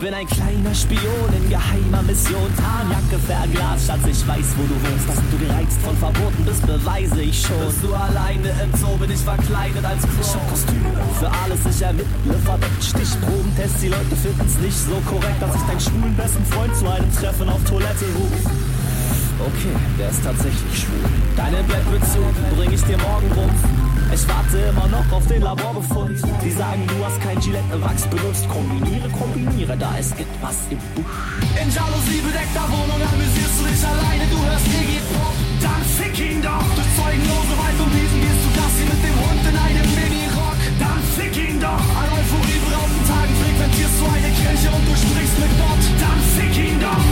Bin ein kleiner Spion in geheimer Mission. Tarnjacke verglast, als ich weiß, wo du wohnst. Dass du gereizt von Verboten bist, beweise ich schon. Bist du alleine im Zoo, bin ich verkleidet als Klo. Ich hab Kostüme für alles, ich ermittle verdeckt. Stichprobentests, die Leute finden's nicht so korrekt, dass ich deinen schwulen besten Freund zu einem Treffen auf Toilette ruf. Okay, der ist tatsächlich schwul. Deine Bettbezug bring ich dir morgen rum. Ich warte immer noch auf den Laborbefund. Die sagen, du hast kein Gillette-Wachs benutzt. Kombiniere, kombiniere, da ist etwas im Busch. In Jalousie bedeckter Wohnung am dich alleine, du hörst Iggy Pop. Dann fick ihn doch. Durch zeugenlose Waldbewiesen gehst du hier mit dem Hund in einem Mini-Rock. Dann fick ihn doch. An Euphorie beraubten Tagen frequentierst du eine Kirche und du sprichst mit Gott. Dann fick ihn doch.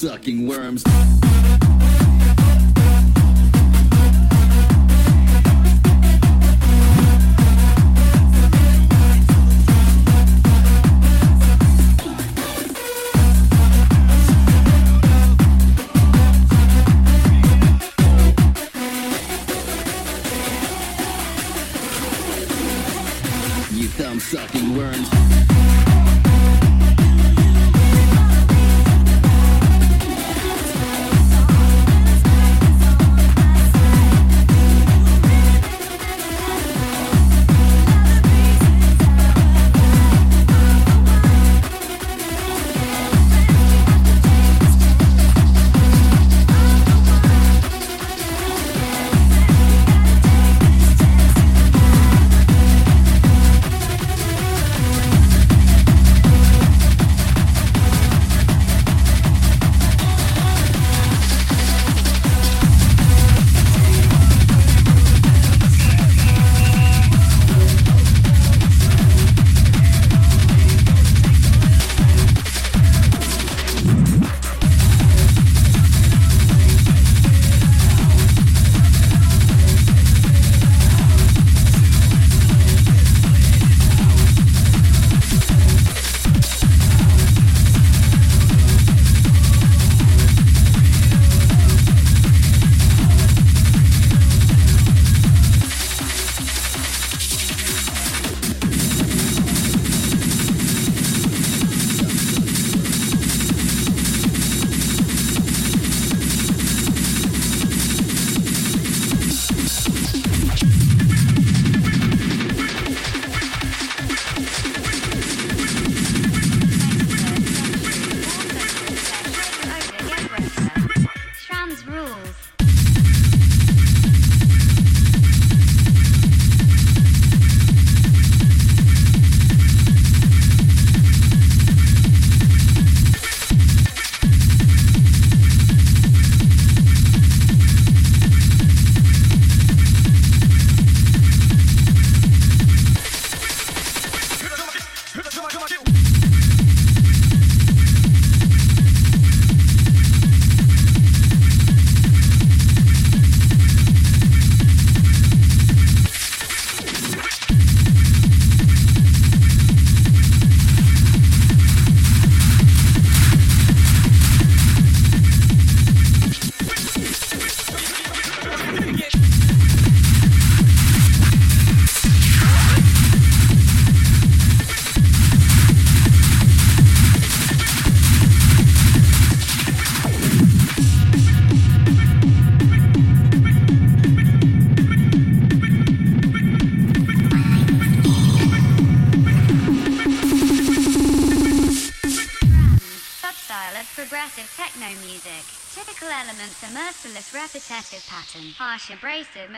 Sucking worms.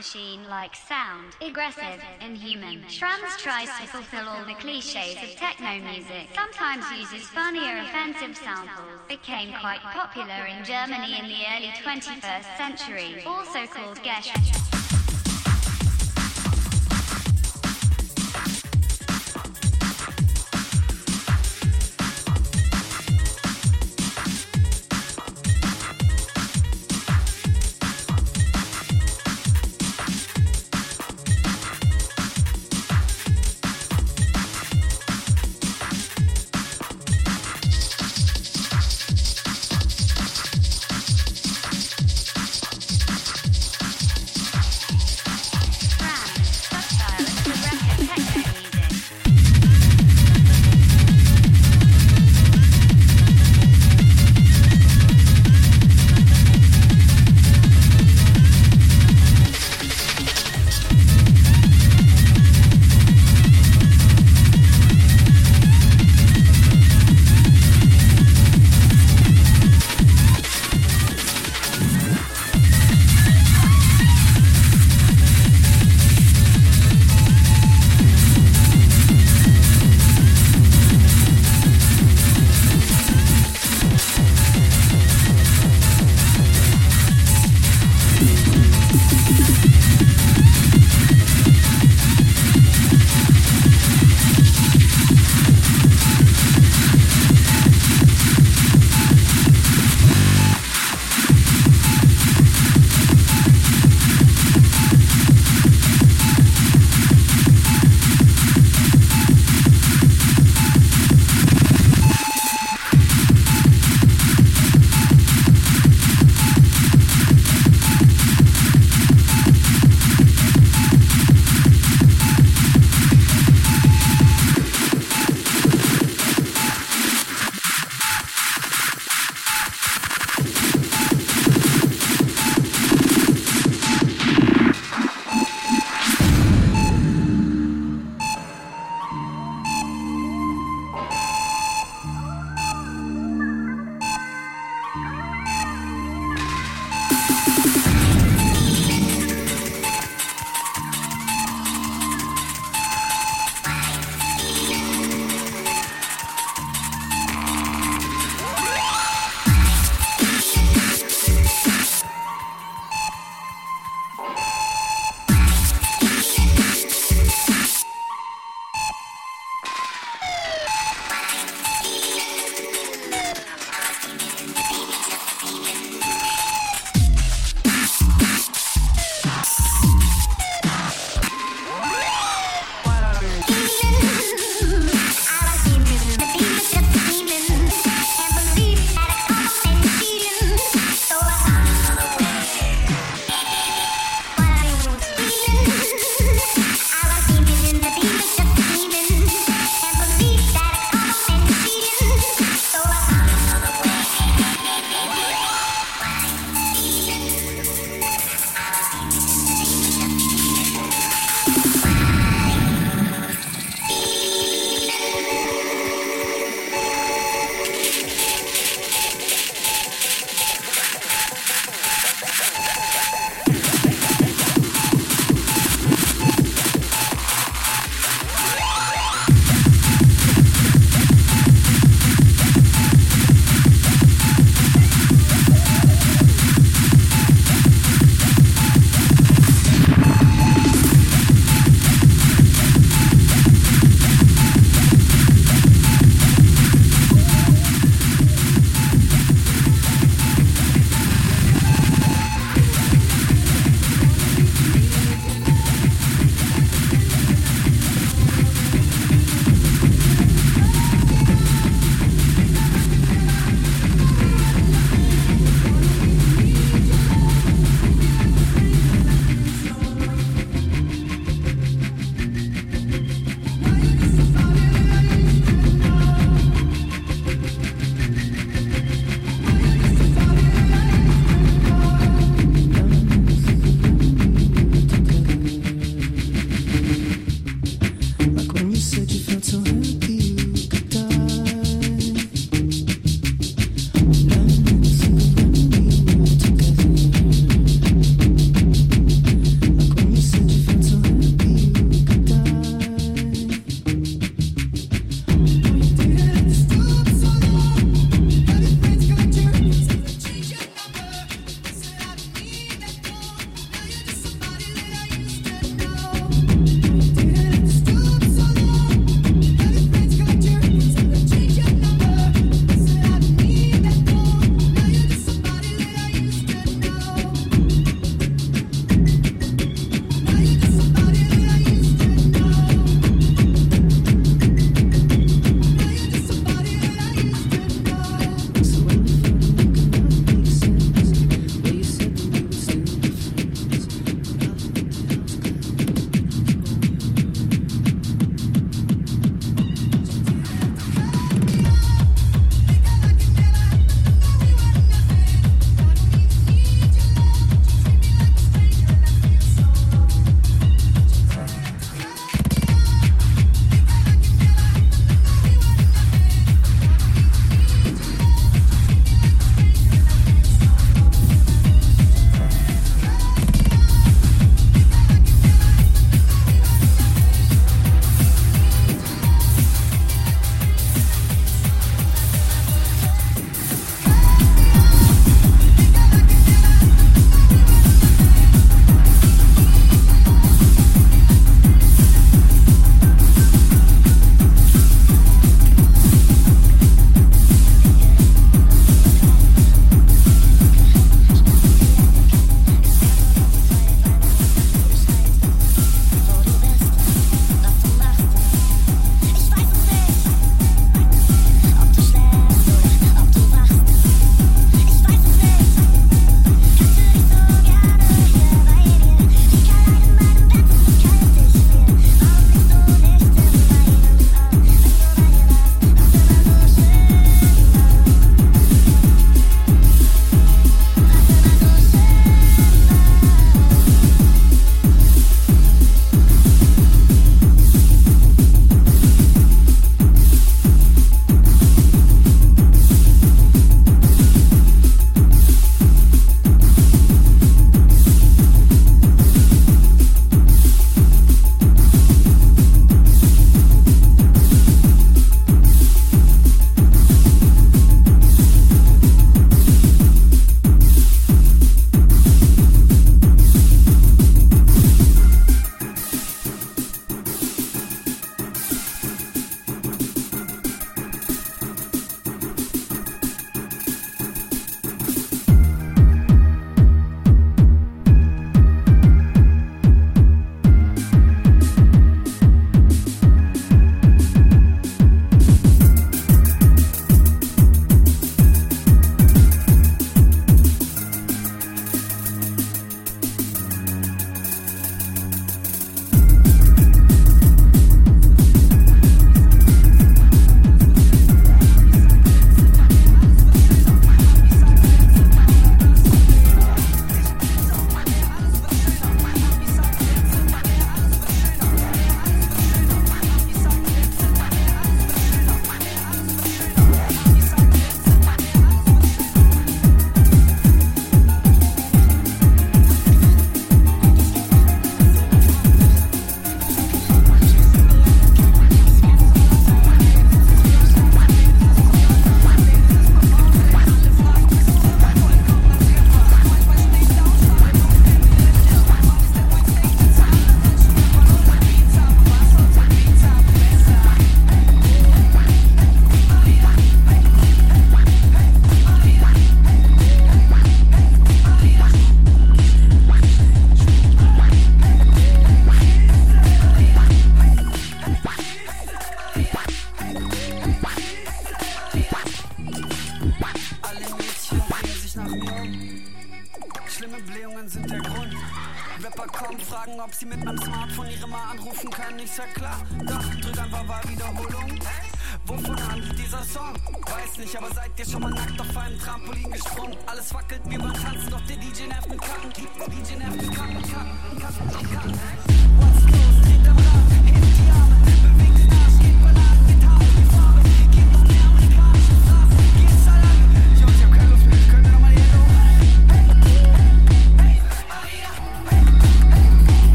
Machine-like sound, aggressive, inhuman. Trans tries to fulfill all the cliches of techno music, sometimes uses funny or offensive samples. Became quite popular in Germany in the early 21st century, also called Gesh.